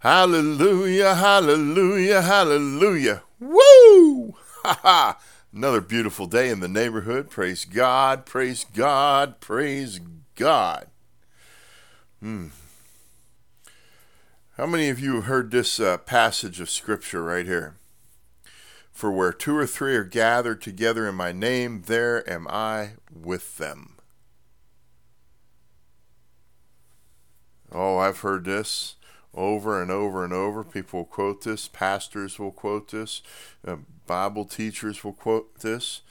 Hallelujah, hallelujah, hallelujah. Woo! Ha ha! Another beautiful day in the neighborhood. Praise God, praise God, praise God. Hmm. How many of you have heard this uh, passage of Scripture right here? For where two or three are gathered together in my name, there am I with them. Oh, I've heard this over and over and over. People will quote this, pastors will quote this, uh, Bible teachers will quote this,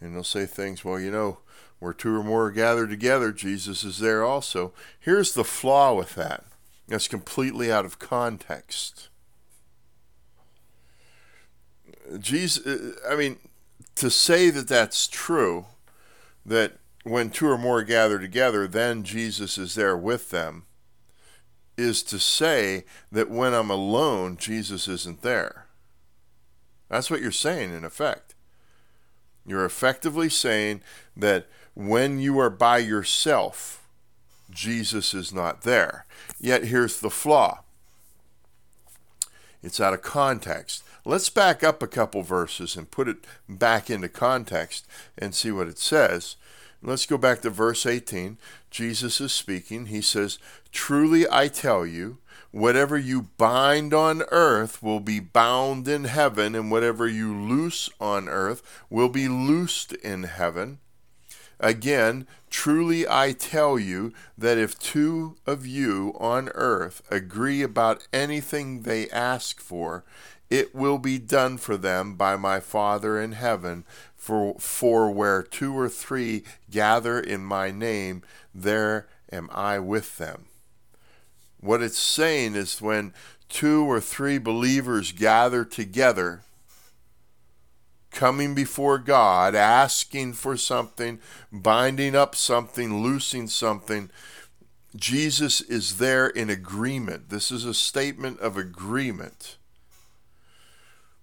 and they'll say things, well, you know, where two or more are gathered together, Jesus is there also. Here's the flaw with that that's completely out of context. Jesus, I mean, to say that that's true, that when two or more gather together, then Jesus is there with them is to say that when I'm alone, Jesus isn't there. That's what you're saying, in effect. You're effectively saying that when you are by yourself, Jesus is not there. Yet here's the flaw it's out of context. Let's back up a couple verses and put it back into context and see what it says. Let's go back to verse 18. Jesus is speaking. He says, Truly I tell you, whatever you bind on earth will be bound in heaven, and whatever you loose on earth will be loosed in heaven. Again, truly I tell you that if two of you on earth agree about anything they ask for, it will be done for them by my Father in heaven. For, for where two or three gather in my name, there am I with them. What it's saying is when two or three believers gather together, coming before God, asking for something, binding up something, loosing something, Jesus is there in agreement. This is a statement of agreement.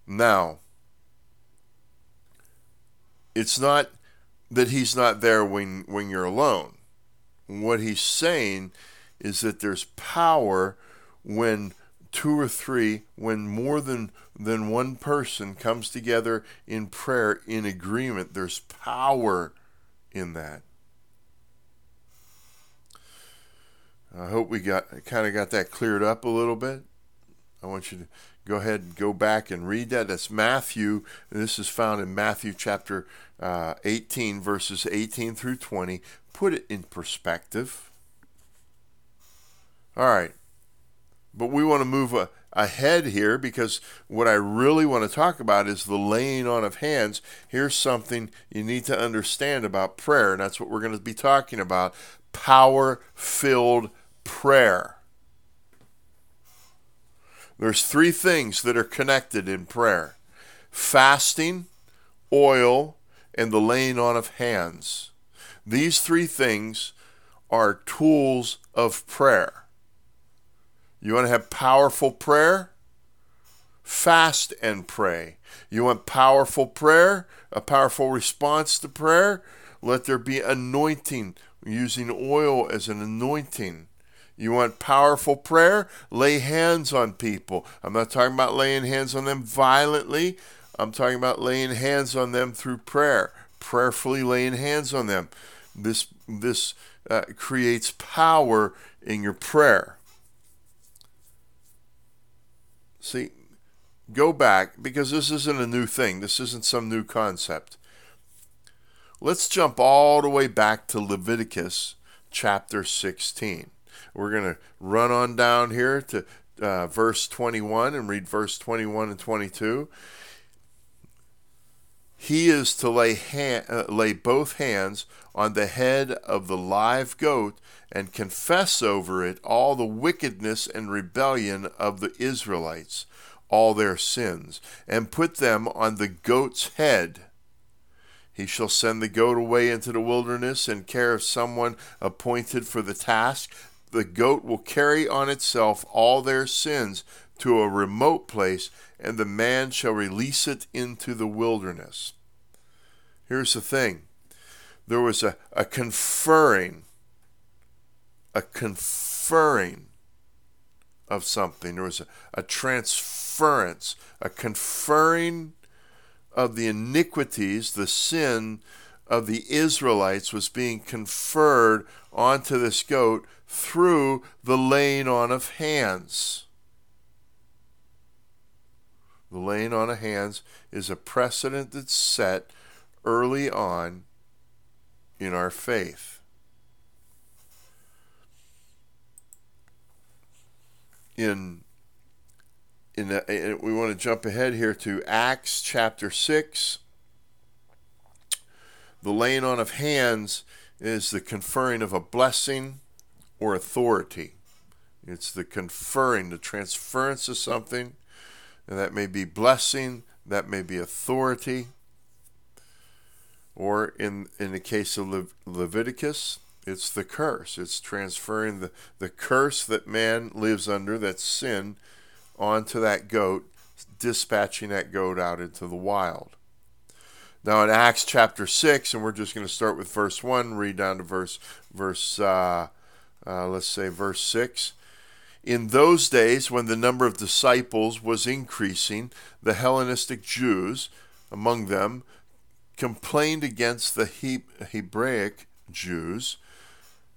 Now, it's not that he's not there when, when you're alone. What he's saying is that there's power when two or three, when more than, than one person comes together in prayer in agreement, there's power in that. I hope we got kind of got that cleared up a little bit. I want you to go ahead and go back and read that. That's Matthew. This is found in Matthew chapter uh, 18, verses 18 through 20. Put it in perspective. All right. But we want to move a, ahead here because what I really want to talk about is the laying on of hands. Here's something you need to understand about prayer, and that's what we're going to be talking about power filled prayer. There's three things that are connected in prayer fasting, oil, and the laying on of hands. These three things are tools of prayer. You want to have powerful prayer? Fast and pray. You want powerful prayer? A powerful response to prayer? Let there be anointing, using oil as an anointing. You want powerful prayer? Lay hands on people. I'm not talking about laying hands on them violently. I'm talking about laying hands on them through prayer, prayerfully laying hands on them. This this uh, creates power in your prayer. See, go back because this isn't a new thing. This isn't some new concept. Let's jump all the way back to Leviticus chapter 16. We're going to run on down here to uh, verse 21 and read verse 21 and 22. He is to lay, hand, uh, lay both hands on the head of the live goat and confess over it all the wickedness and rebellion of the Israelites, all their sins, and put them on the goat's head. He shall send the goat away into the wilderness in care of someone appointed for the task the goat will carry on itself all their sins to a remote place, and the man shall release it into the wilderness. Here's the thing there was a, a conferring, a conferring of something. There was a, a transference, a conferring of the iniquities, the sin of the Israelites was being conferred onto this goat through the laying on of hands. The laying on of hands is a precedent that's set early on in our faith. In in, the, we want to jump ahead here to Acts chapter 6. The laying on of hands is the conferring of a blessing or authority. It's the conferring, the transference of something, and that may be blessing, that may be authority. Or in, in the case of Le- Leviticus, it's the curse. It's transferring the, the curse that man lives under, that sin, onto that goat, dispatching that goat out into the wild. Now in Acts chapter 6, and we're just going to start with verse 1, read down to verse, verse uh, uh, let's say verse 6. In those days, when the number of disciples was increasing, the Hellenistic Jews among them complained against the he- Hebraic Jews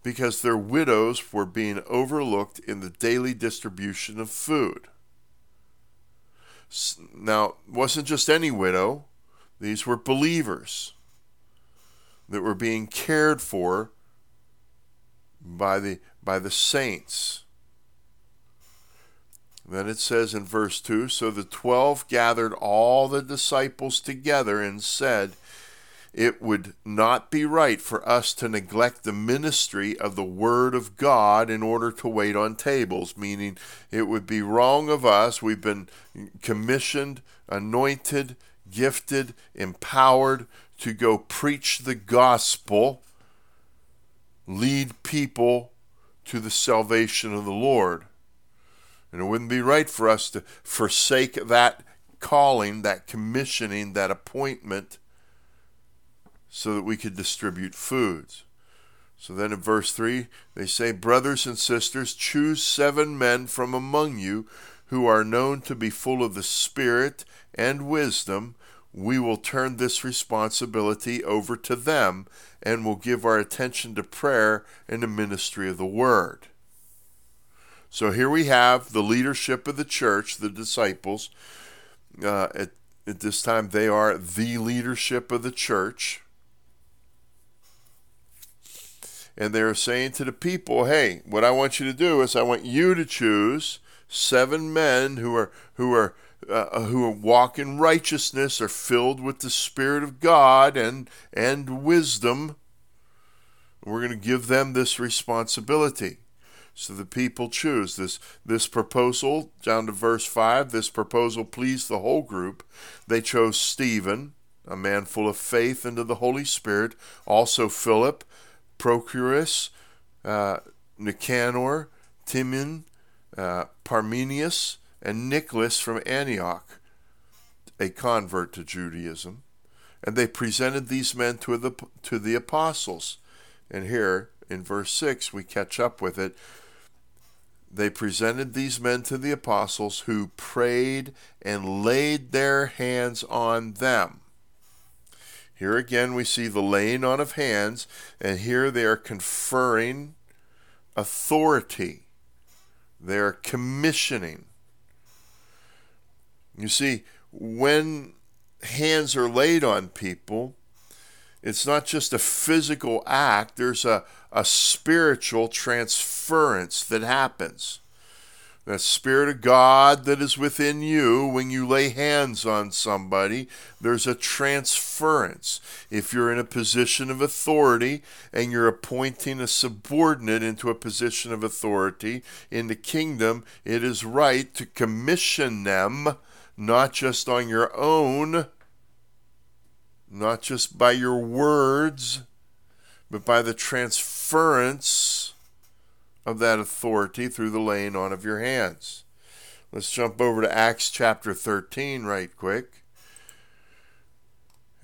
because their widows were being overlooked in the daily distribution of food. Now, wasn't just any widow, these were believers that were being cared for by the by the saints. Then it says in verse 2 So the twelve gathered all the disciples together and said, It would not be right for us to neglect the ministry of the Word of God in order to wait on tables, meaning it would be wrong of us. We've been commissioned, anointed, gifted, empowered to go preach the gospel, lead people to the salvation of the Lord. And it wouldn't be right for us to forsake that calling, that commissioning, that appointment, so that we could distribute foods. So then in verse 3, they say, Brothers and sisters, choose seven men from among you who are known to be full of the Spirit and wisdom. We will turn this responsibility over to them and will give our attention to prayer and the ministry of the Word. So here we have the leadership of the church, the disciples. Uh, at, at this time, they are the leadership of the church. And they're saying to the people, hey, what I want you to do is I want you to choose seven men who are who are uh, who walk in righteousness, are filled with the Spirit of God and and wisdom. We're going to give them this responsibility. So the people choose this this proposal down to verse 5 this proposal pleased the whole group they chose Stephen a man full of faith and of the Holy Spirit also Philip Procorus uh, Nicanor Timon uh, Parmenius and Nicholas from Antioch a convert to Judaism and they presented these men to the to the apostles and here in verse 6 we catch up with it they presented these men to the apostles who prayed and laid their hands on them. Here again, we see the laying on of hands, and here they are conferring authority. They are commissioning. You see, when hands are laid on people, it's not just a physical act, there's a, a spiritual transference that happens. The Spirit of God that is within you, when you lay hands on somebody, there's a transference. If you're in a position of authority and you're appointing a subordinate into a position of authority in the kingdom, it is right to commission them, not just on your own not just by your words, but by the transference of that authority through the laying on of your hands. Let's jump over to Acts chapter 13 right quick.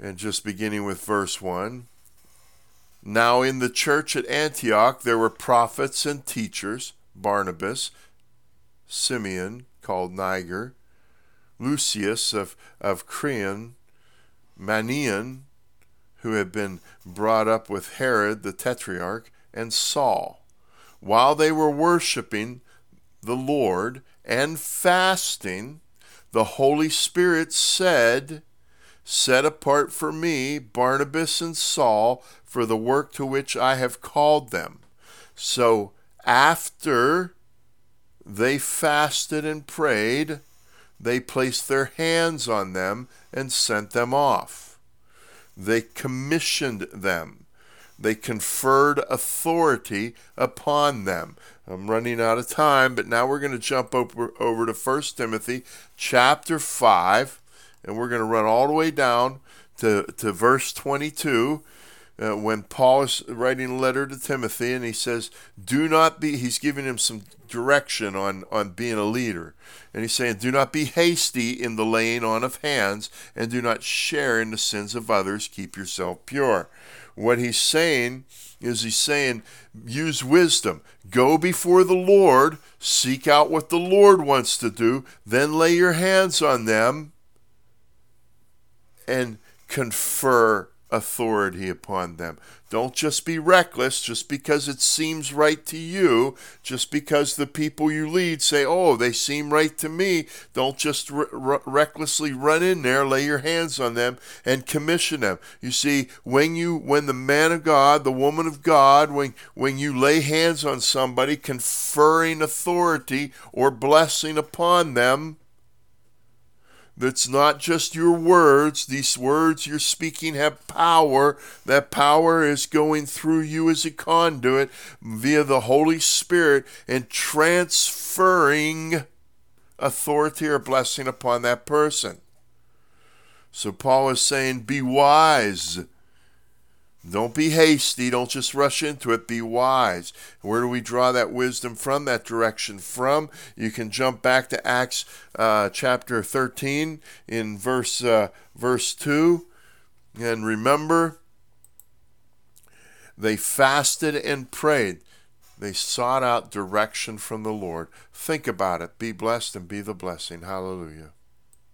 And just beginning with verse 1. Now in the church at Antioch there were prophets and teachers Barnabas, Simeon, called Niger, Lucius of, of Cyrene, Manaen, who had been brought up with Herod the Tetrarch, and Saul. While they were worshiping the Lord and fasting, the Holy Spirit said, Set apart for me Barnabas and Saul for the work to which I have called them. So after they fasted and prayed, they placed their hands on them and sent them off. They commissioned them. They conferred authority upon them. I'm running out of time, but now we're going to jump over, over to 1 Timothy chapter 5, and we're going to run all the way down to, to verse 22 uh, when Paul is writing a letter to Timothy and he says, Do not be, he's giving him some direction on, on being a leader. And he's saying, Do not be hasty in the laying on of hands and do not share in the sins of others. Keep yourself pure. What he's saying is he's saying, use wisdom. Go before the Lord, seek out what the Lord wants to do, then lay your hands on them and confer authority upon them. Don't just be reckless just because it seems right to you, just because the people you lead say, oh, they seem right to me. Don't just recklessly run in there, lay your hands on them, and commission them. You see, when you, when the man of God, the woman of God, when, when you lay hands on somebody, conferring authority or blessing upon them, that's not just your words. These words you're speaking have power. That power is going through you as a conduit via the Holy Spirit and transferring authority or blessing upon that person. So Paul is saying, Be wise don't be hasty. Don't just rush into it. Be wise. Where do we draw that wisdom from, that direction from? You can jump back to Acts uh, chapter 13 in verse, uh, verse 2. And remember, they fasted and prayed. They sought out direction from the Lord. Think about it. Be blessed and be the blessing. Hallelujah.